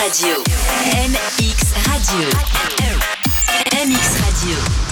Radio. MX Radio. MX Radio.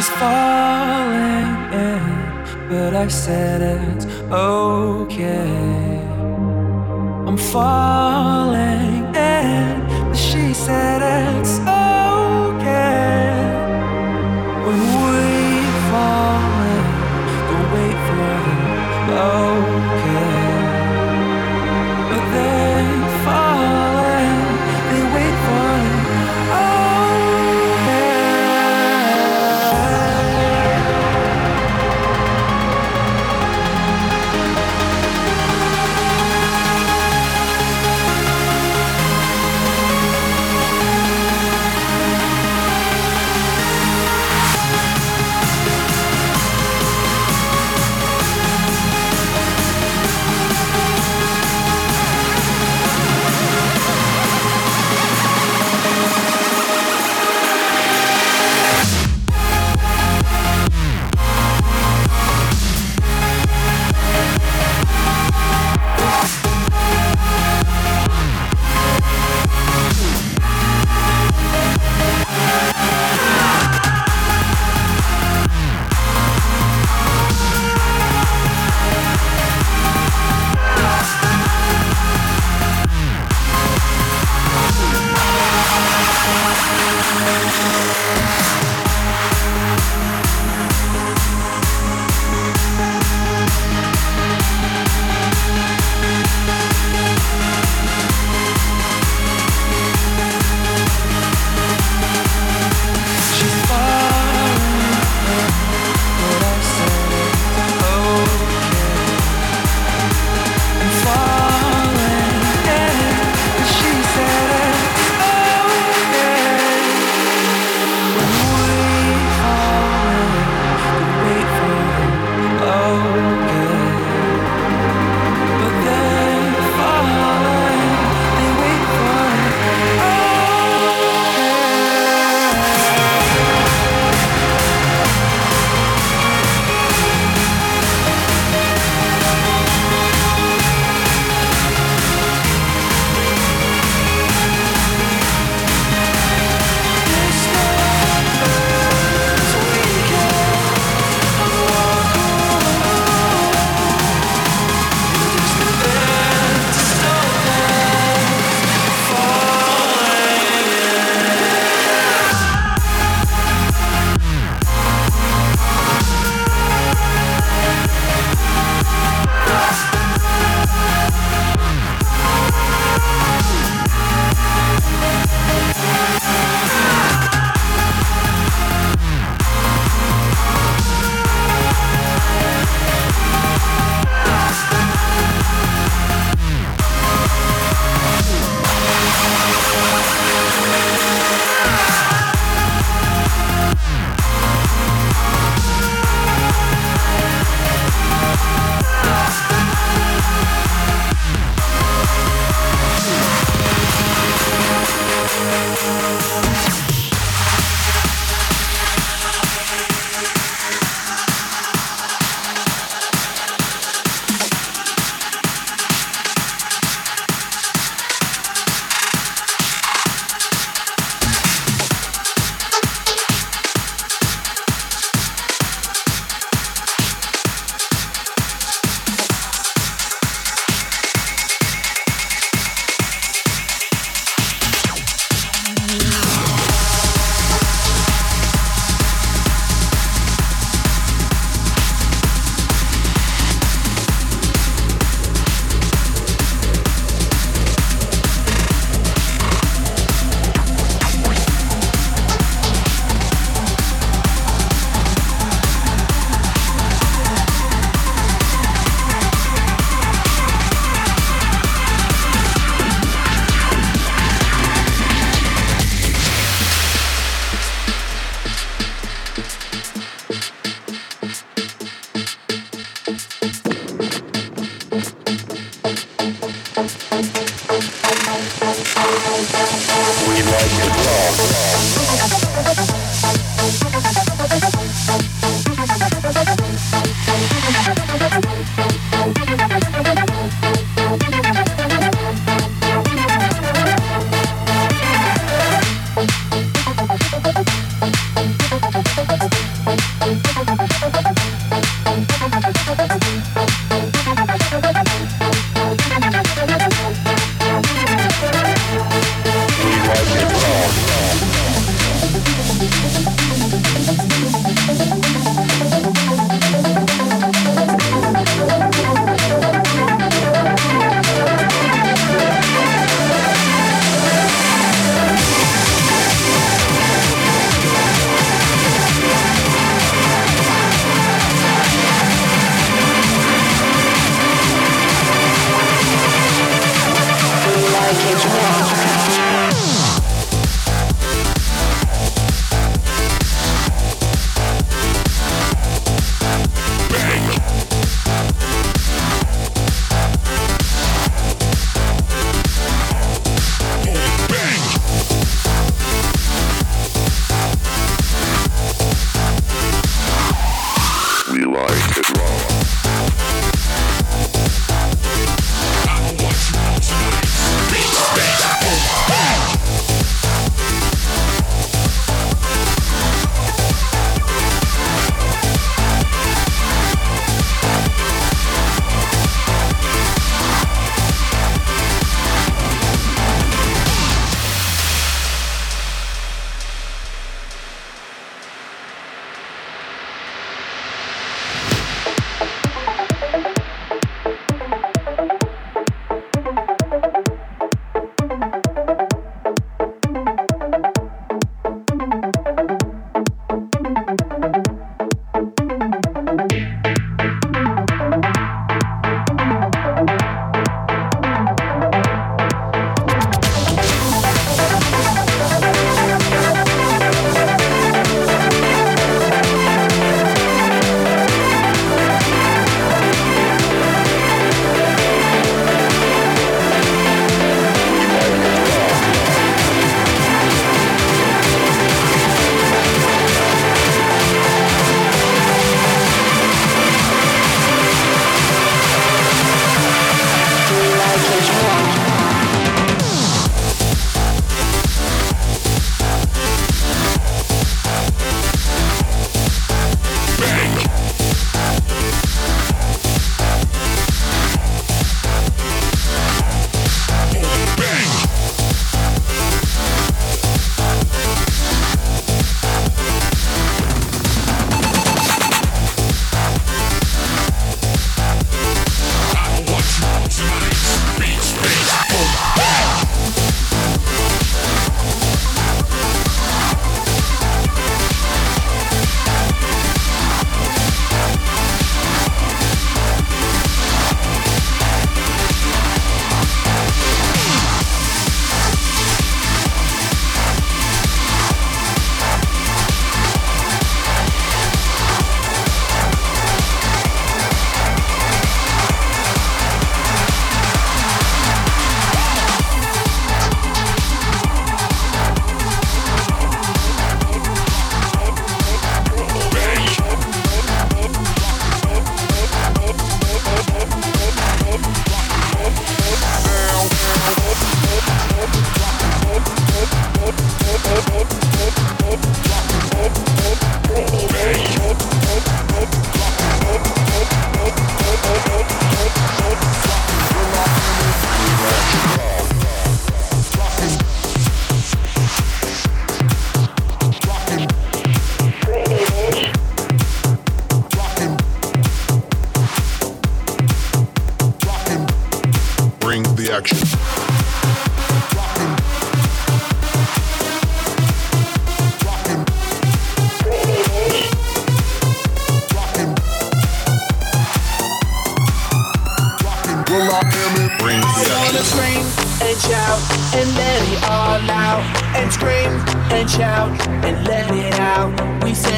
She's falling in, but I said it's okay. I'm falling in, but she said it's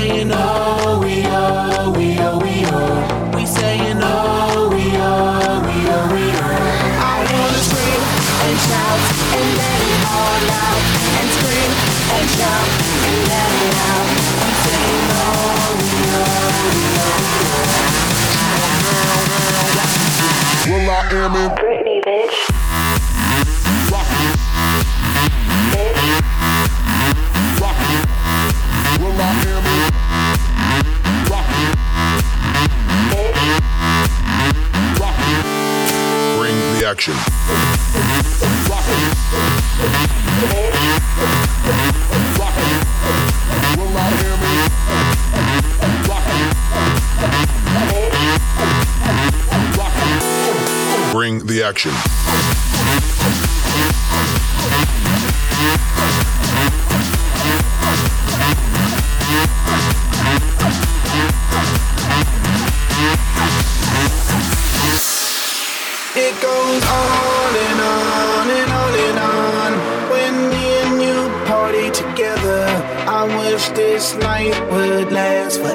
saying, oh. action. It goes on and on and on and on. When me and you party together, I wish this night would last forever.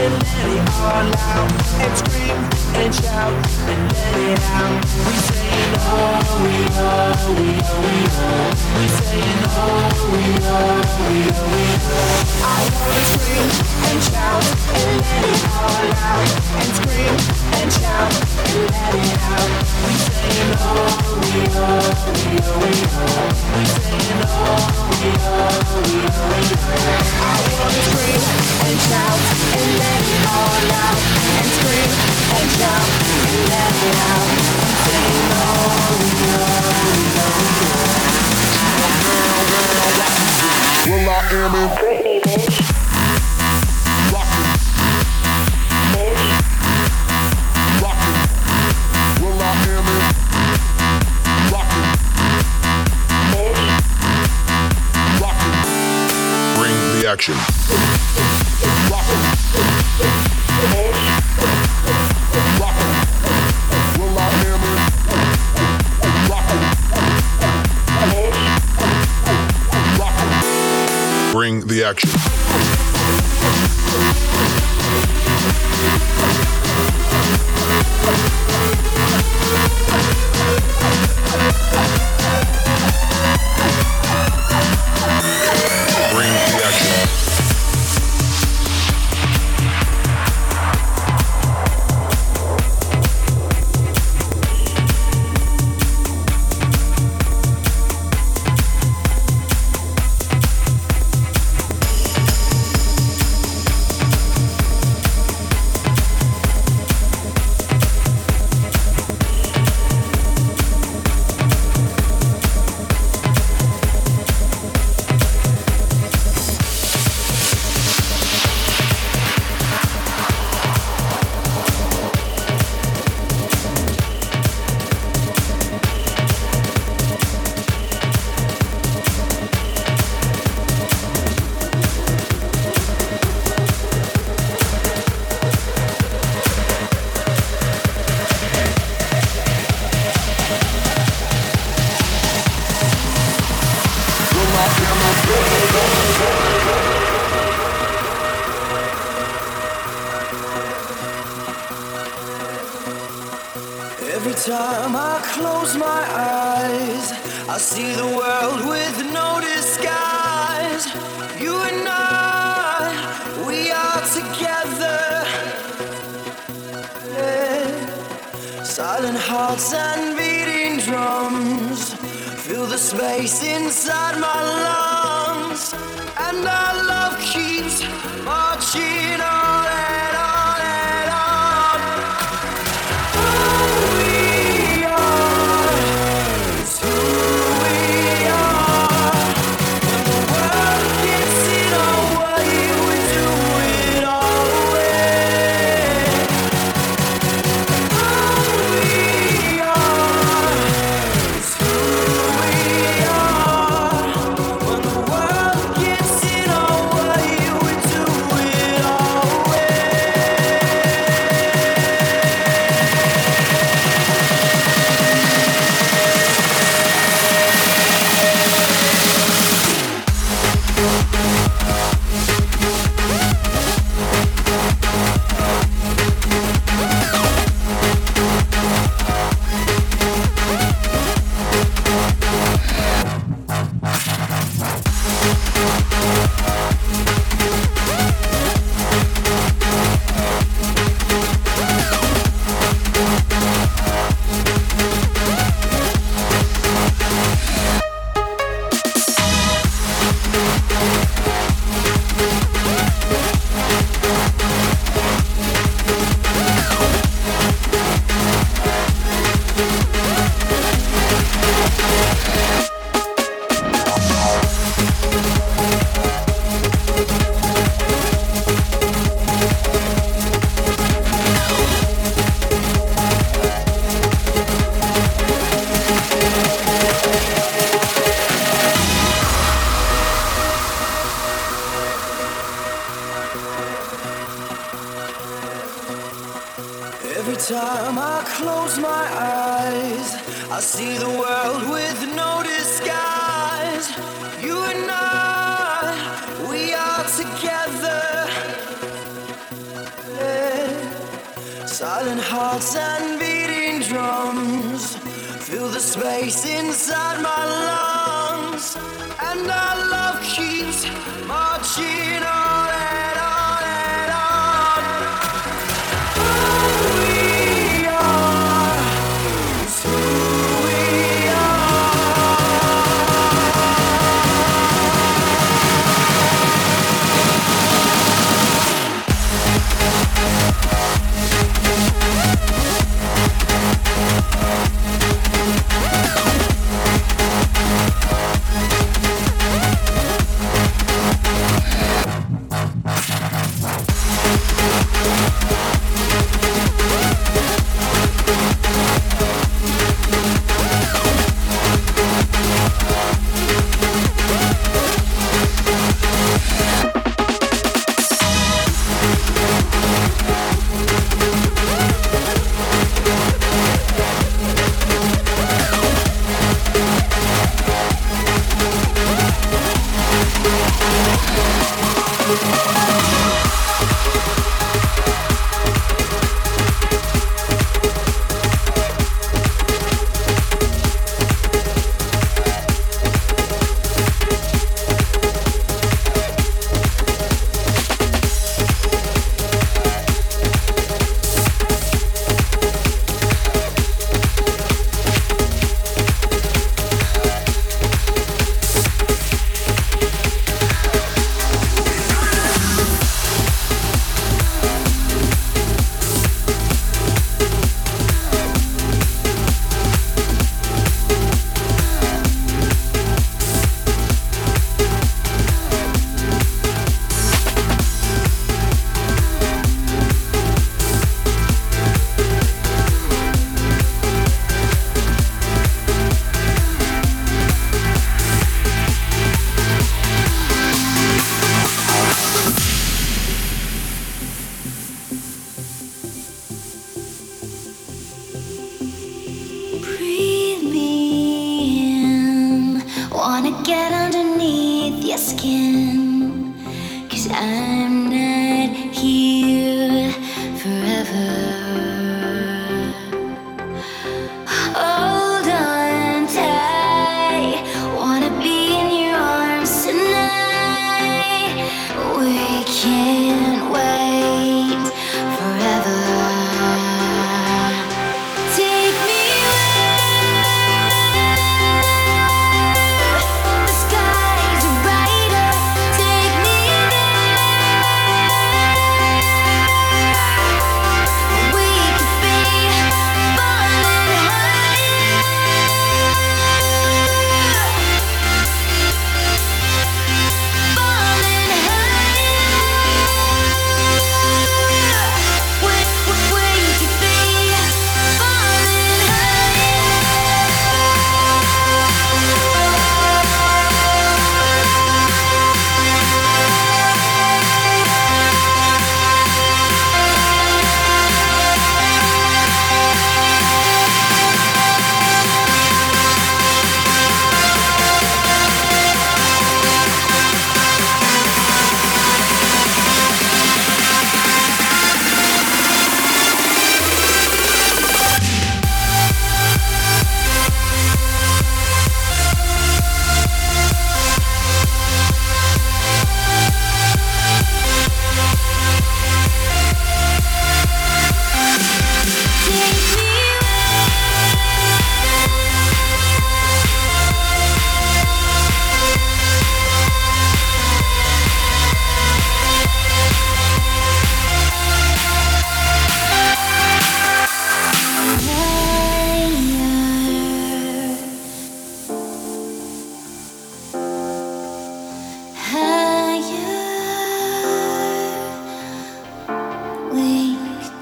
And let it all out and scream and shout and let it out. We saying oh we oh we oh we oh. We saying oh we oh we oh we oh. I wanna scream and shout and let it all out and scream and shout and let it out. We saying oh we oh we oh we oh. We saying oh we oh we oh we oh. I wanna scream and shout and let it all out and scream and shout and let it out and say no, no, no, no. Well, I am Britney, bitch. Bring action. Bring the action.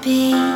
be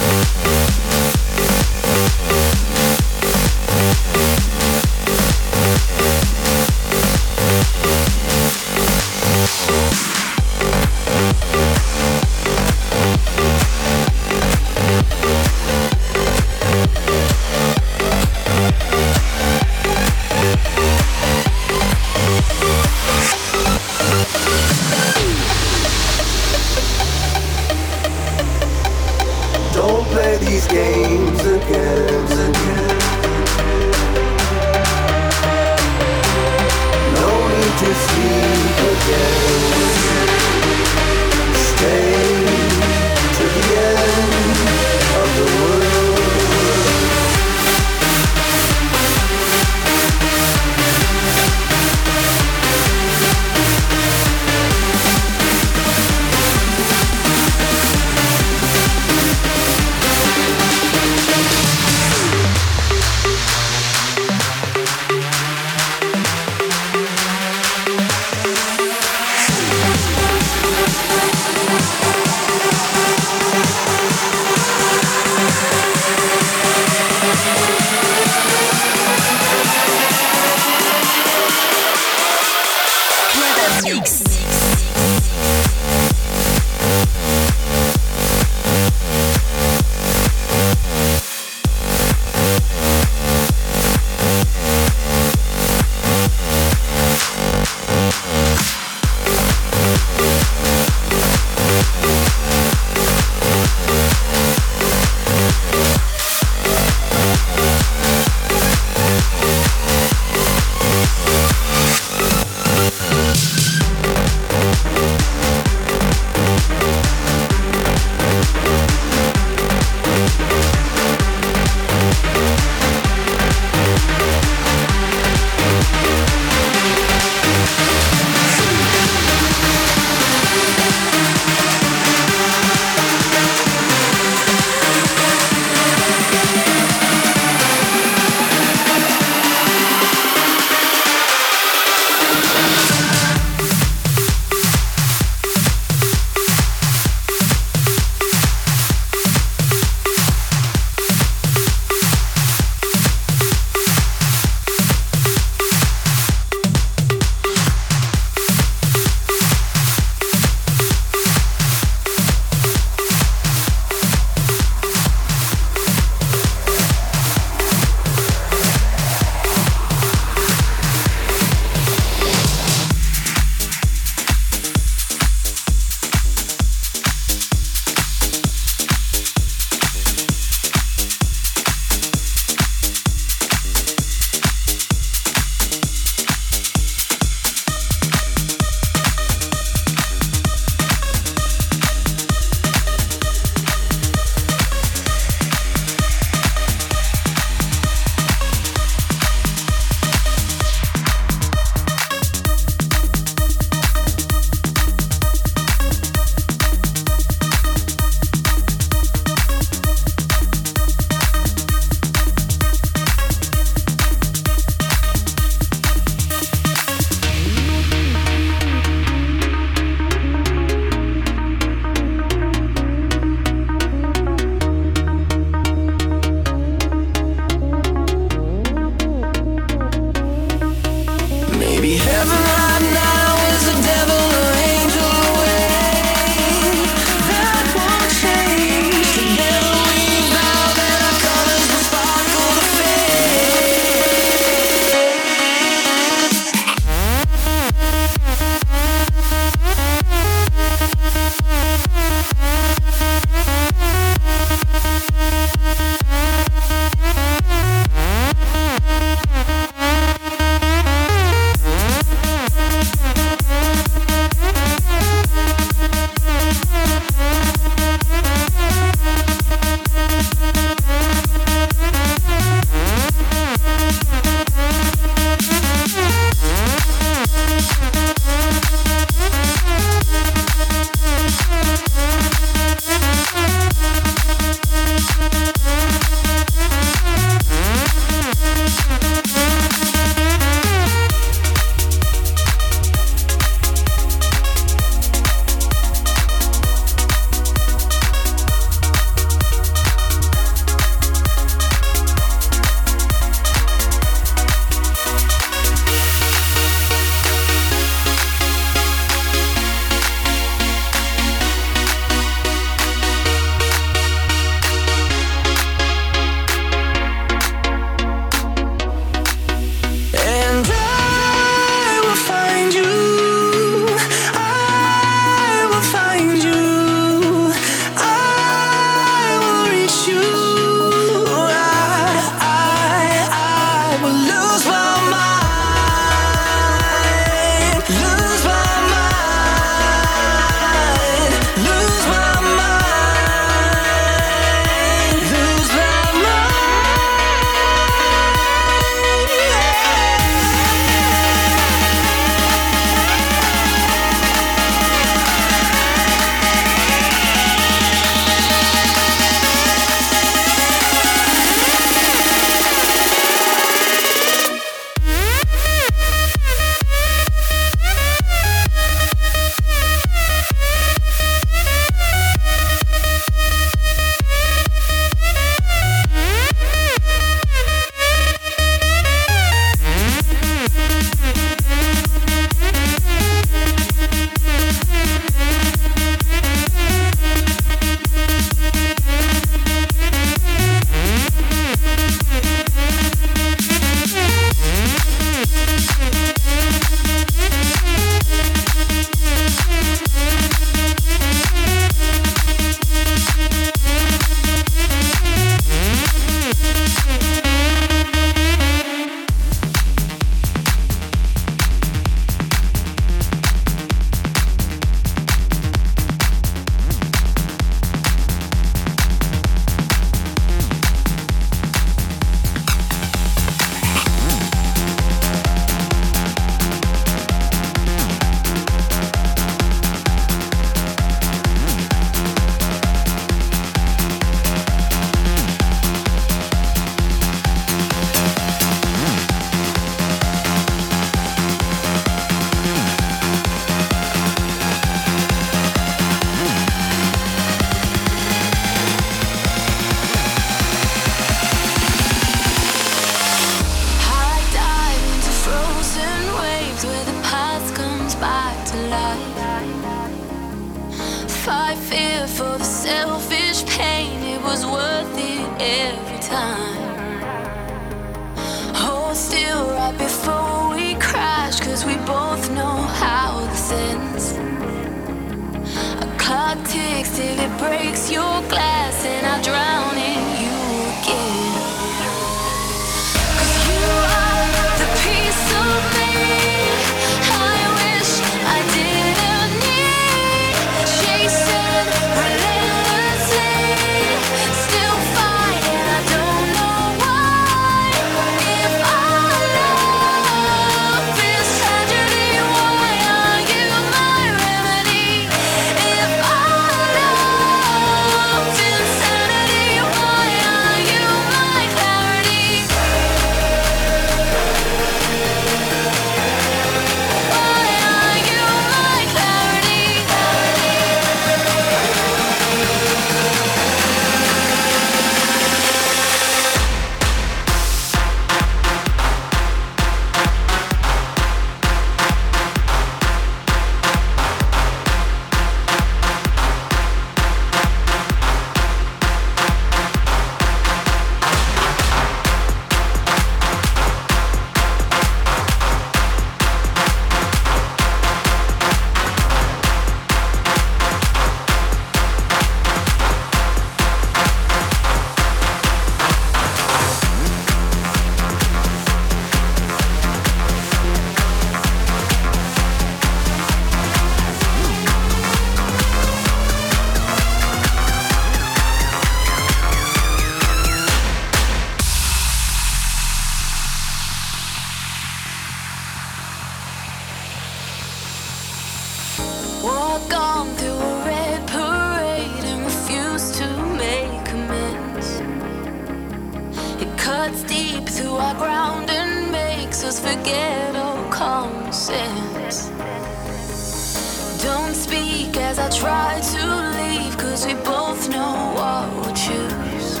Don't speak as I try to leave, cause we both know I we'll choose.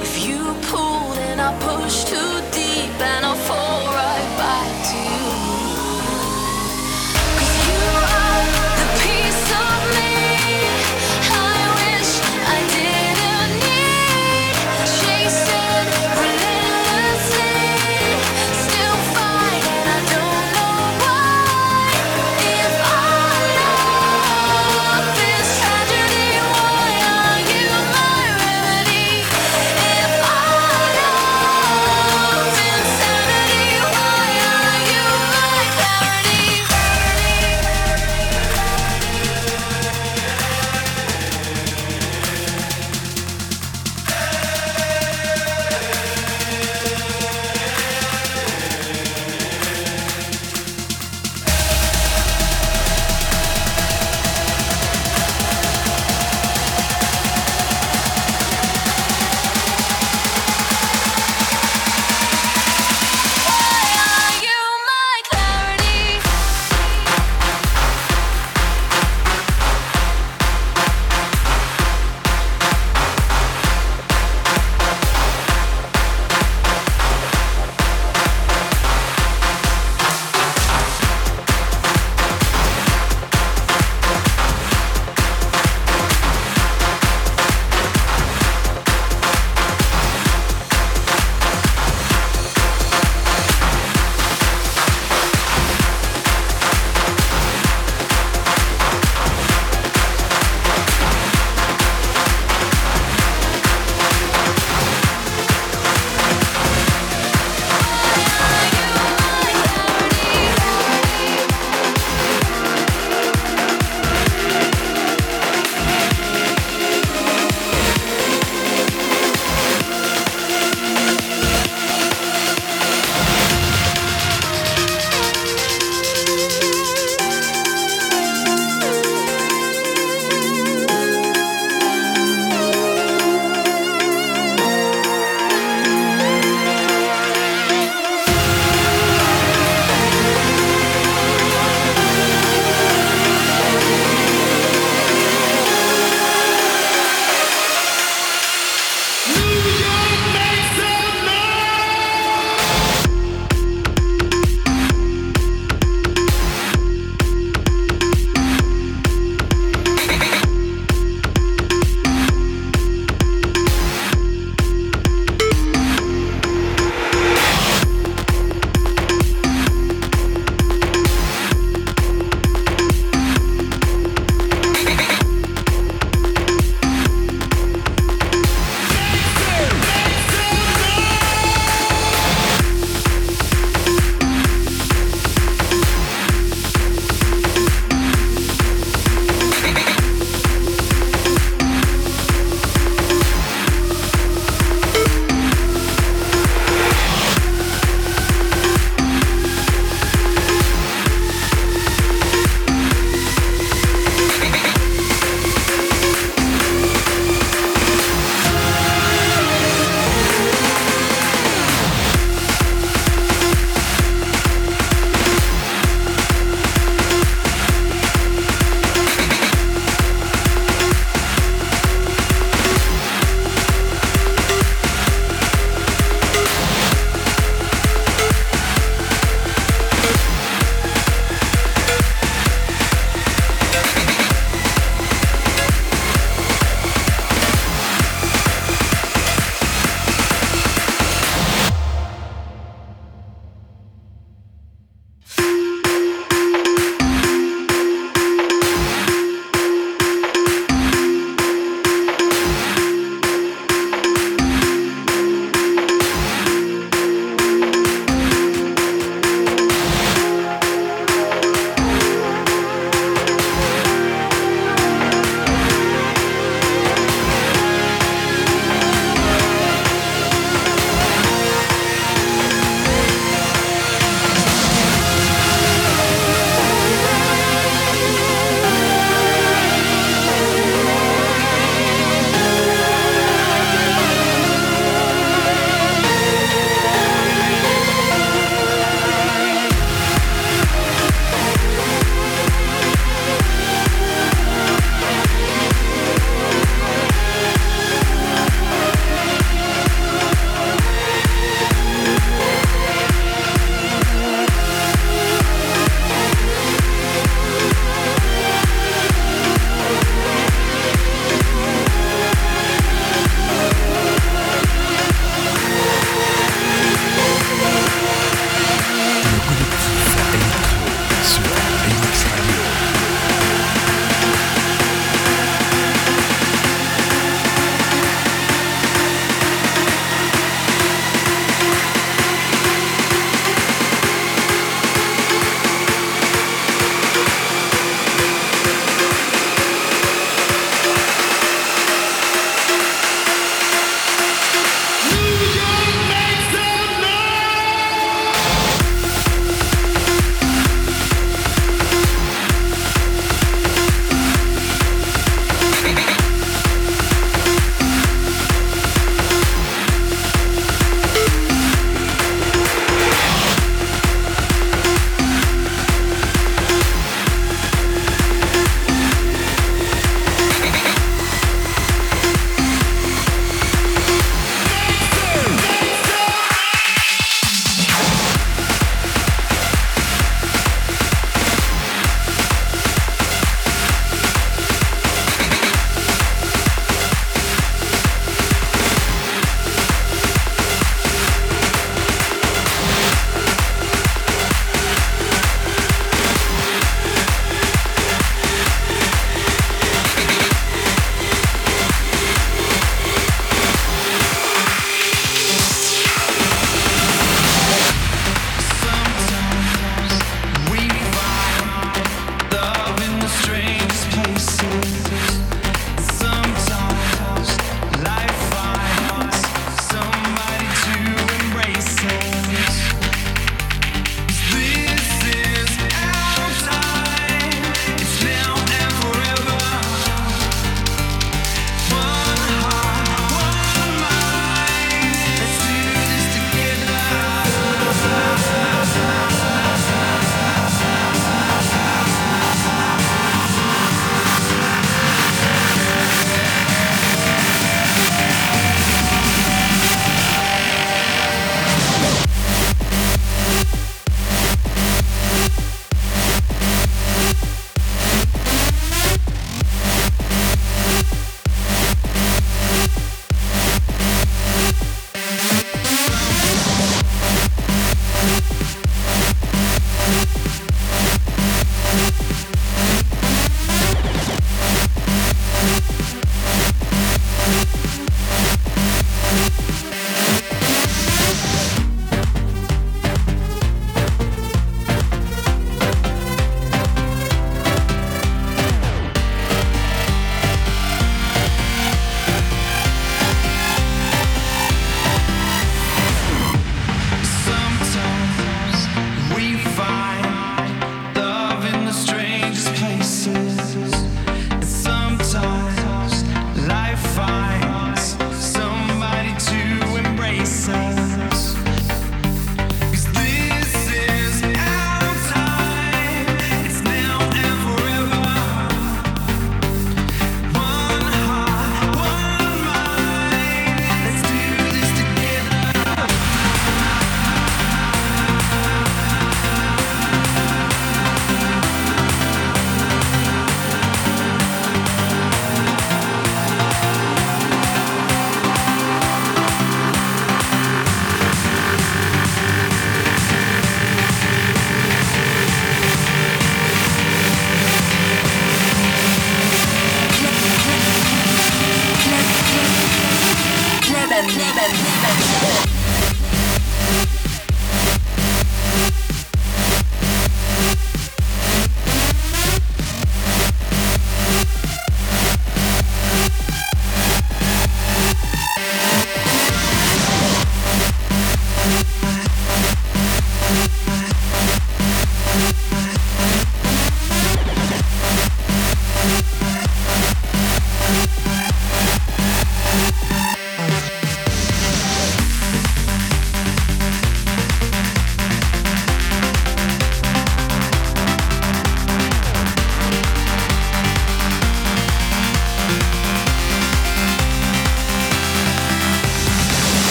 If you pull, then I push too deep and i fall.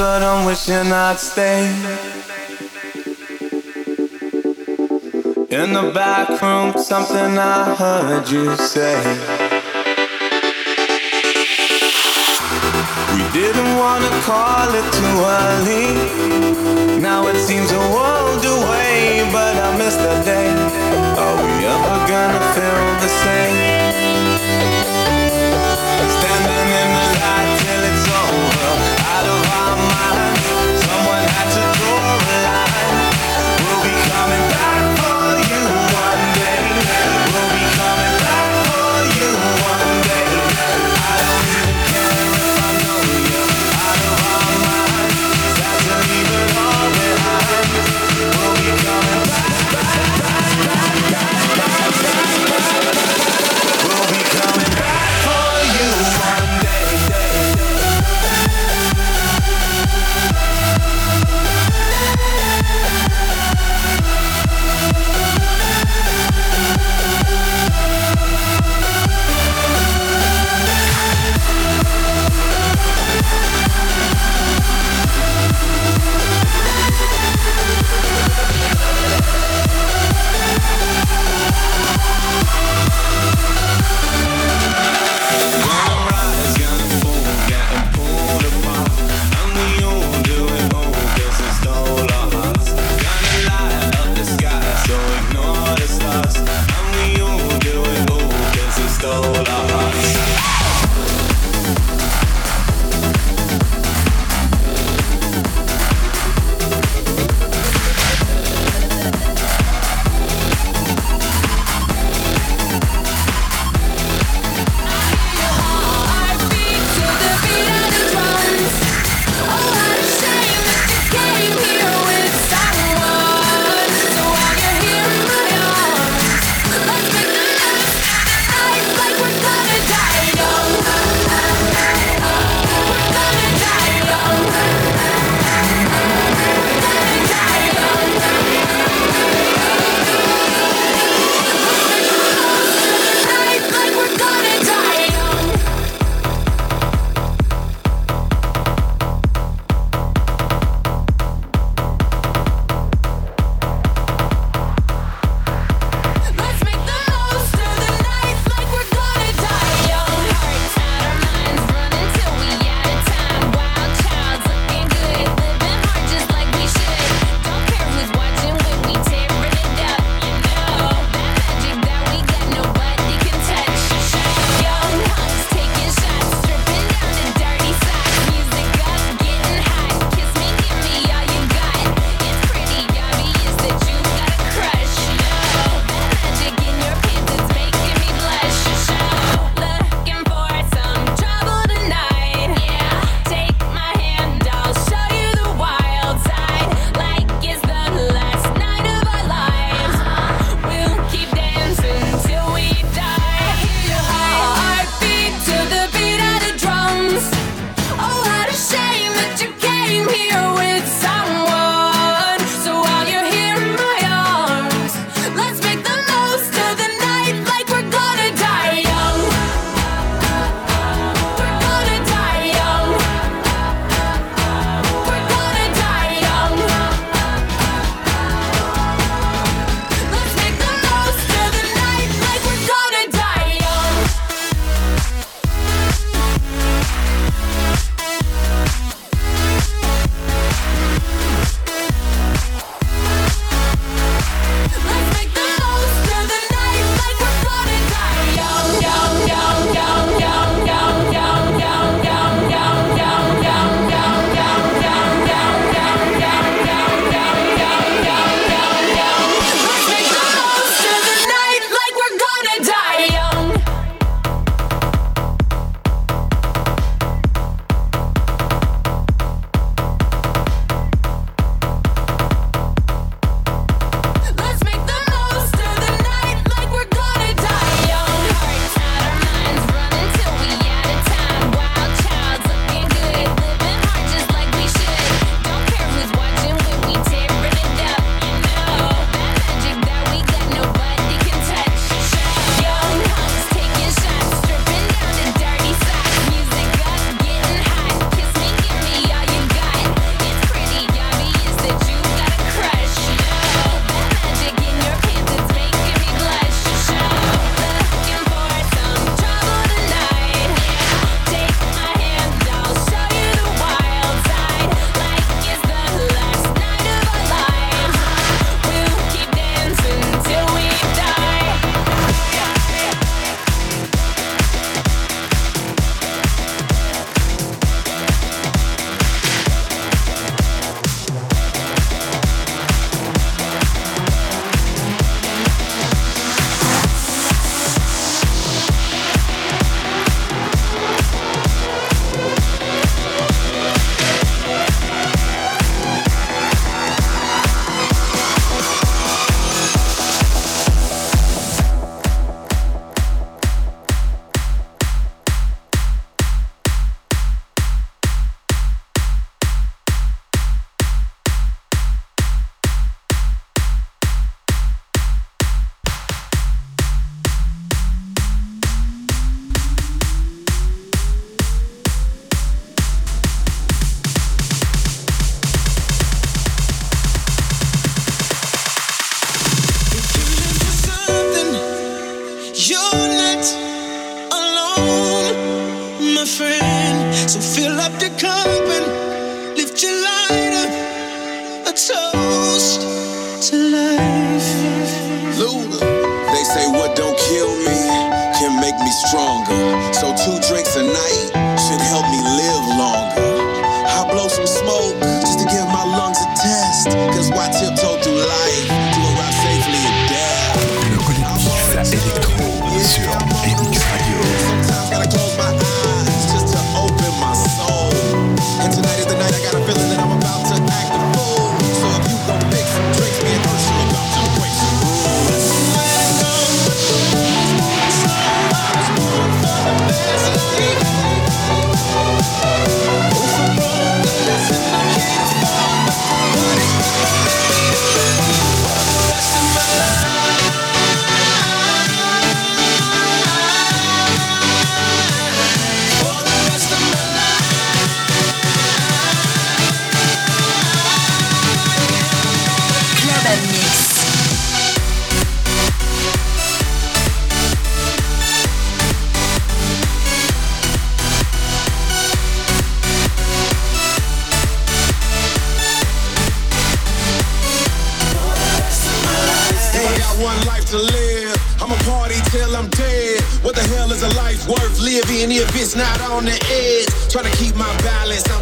but I'm wishing I'd stay. In the back room, something I heard you say. We didn't wanna call it too early. Now it seems a world away, but I miss the day. Are we ever gonna feel the same?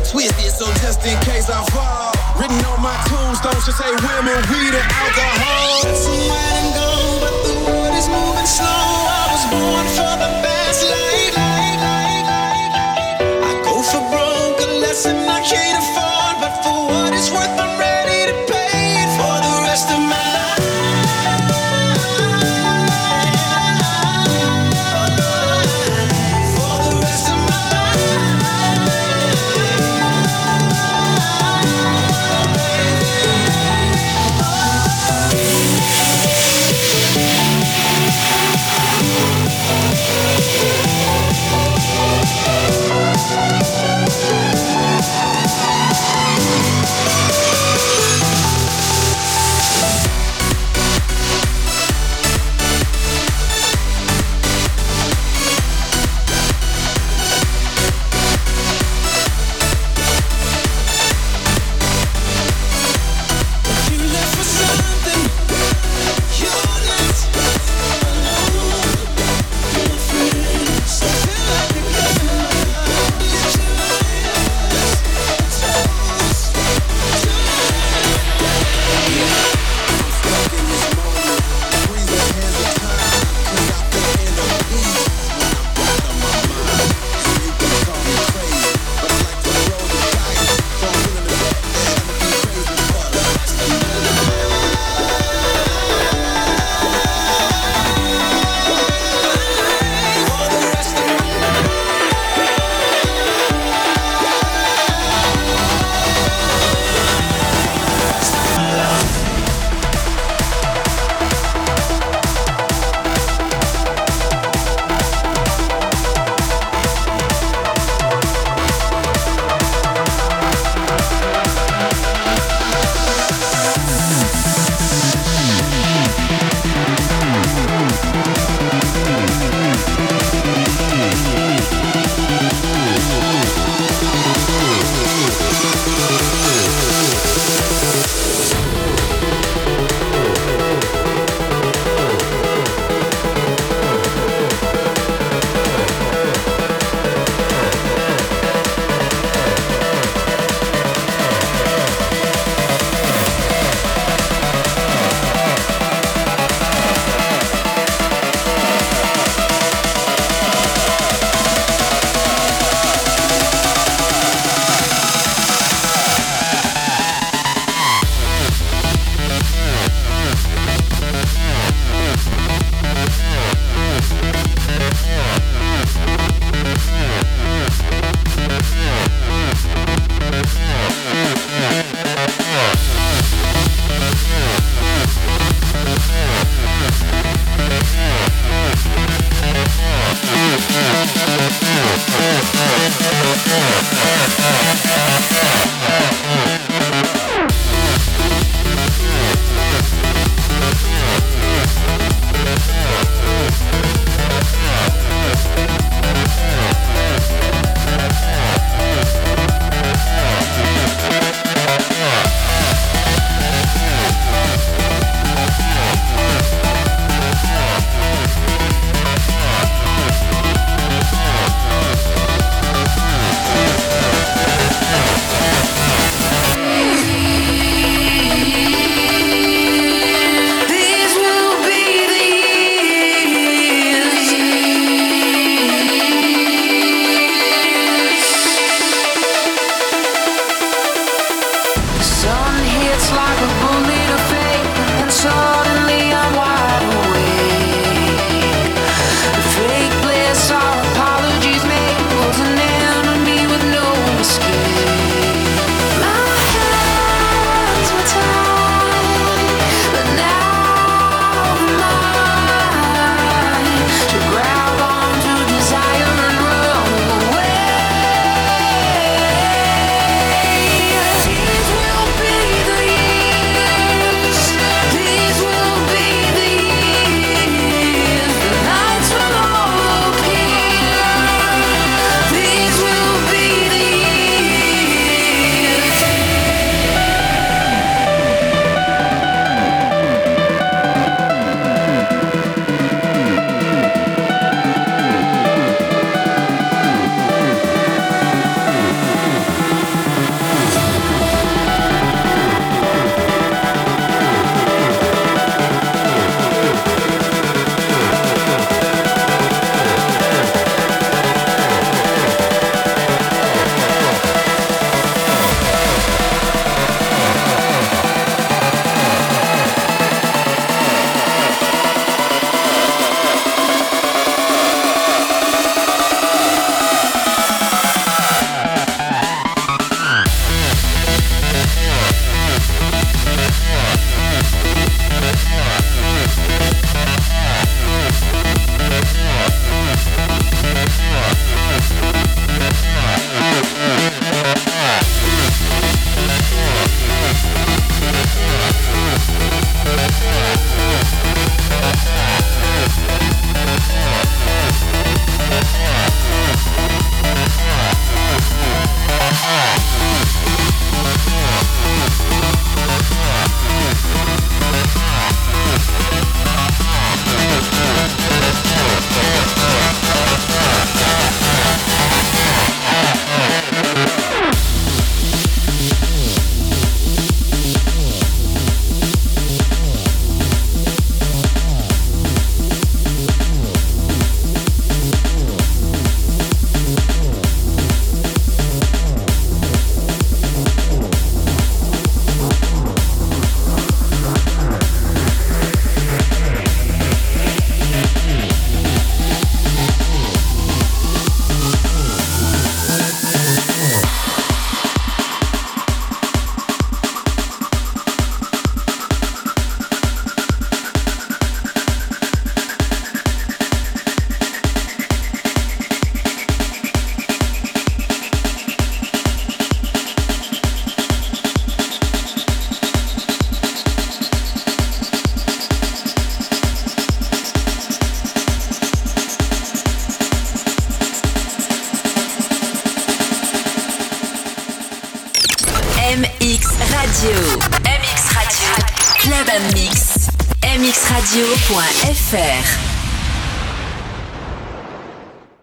twist so just in case I fall. Written on my tombstone should say women, weed, and alcohol. Got some wide and gold, but the world is moving slow. I was born for the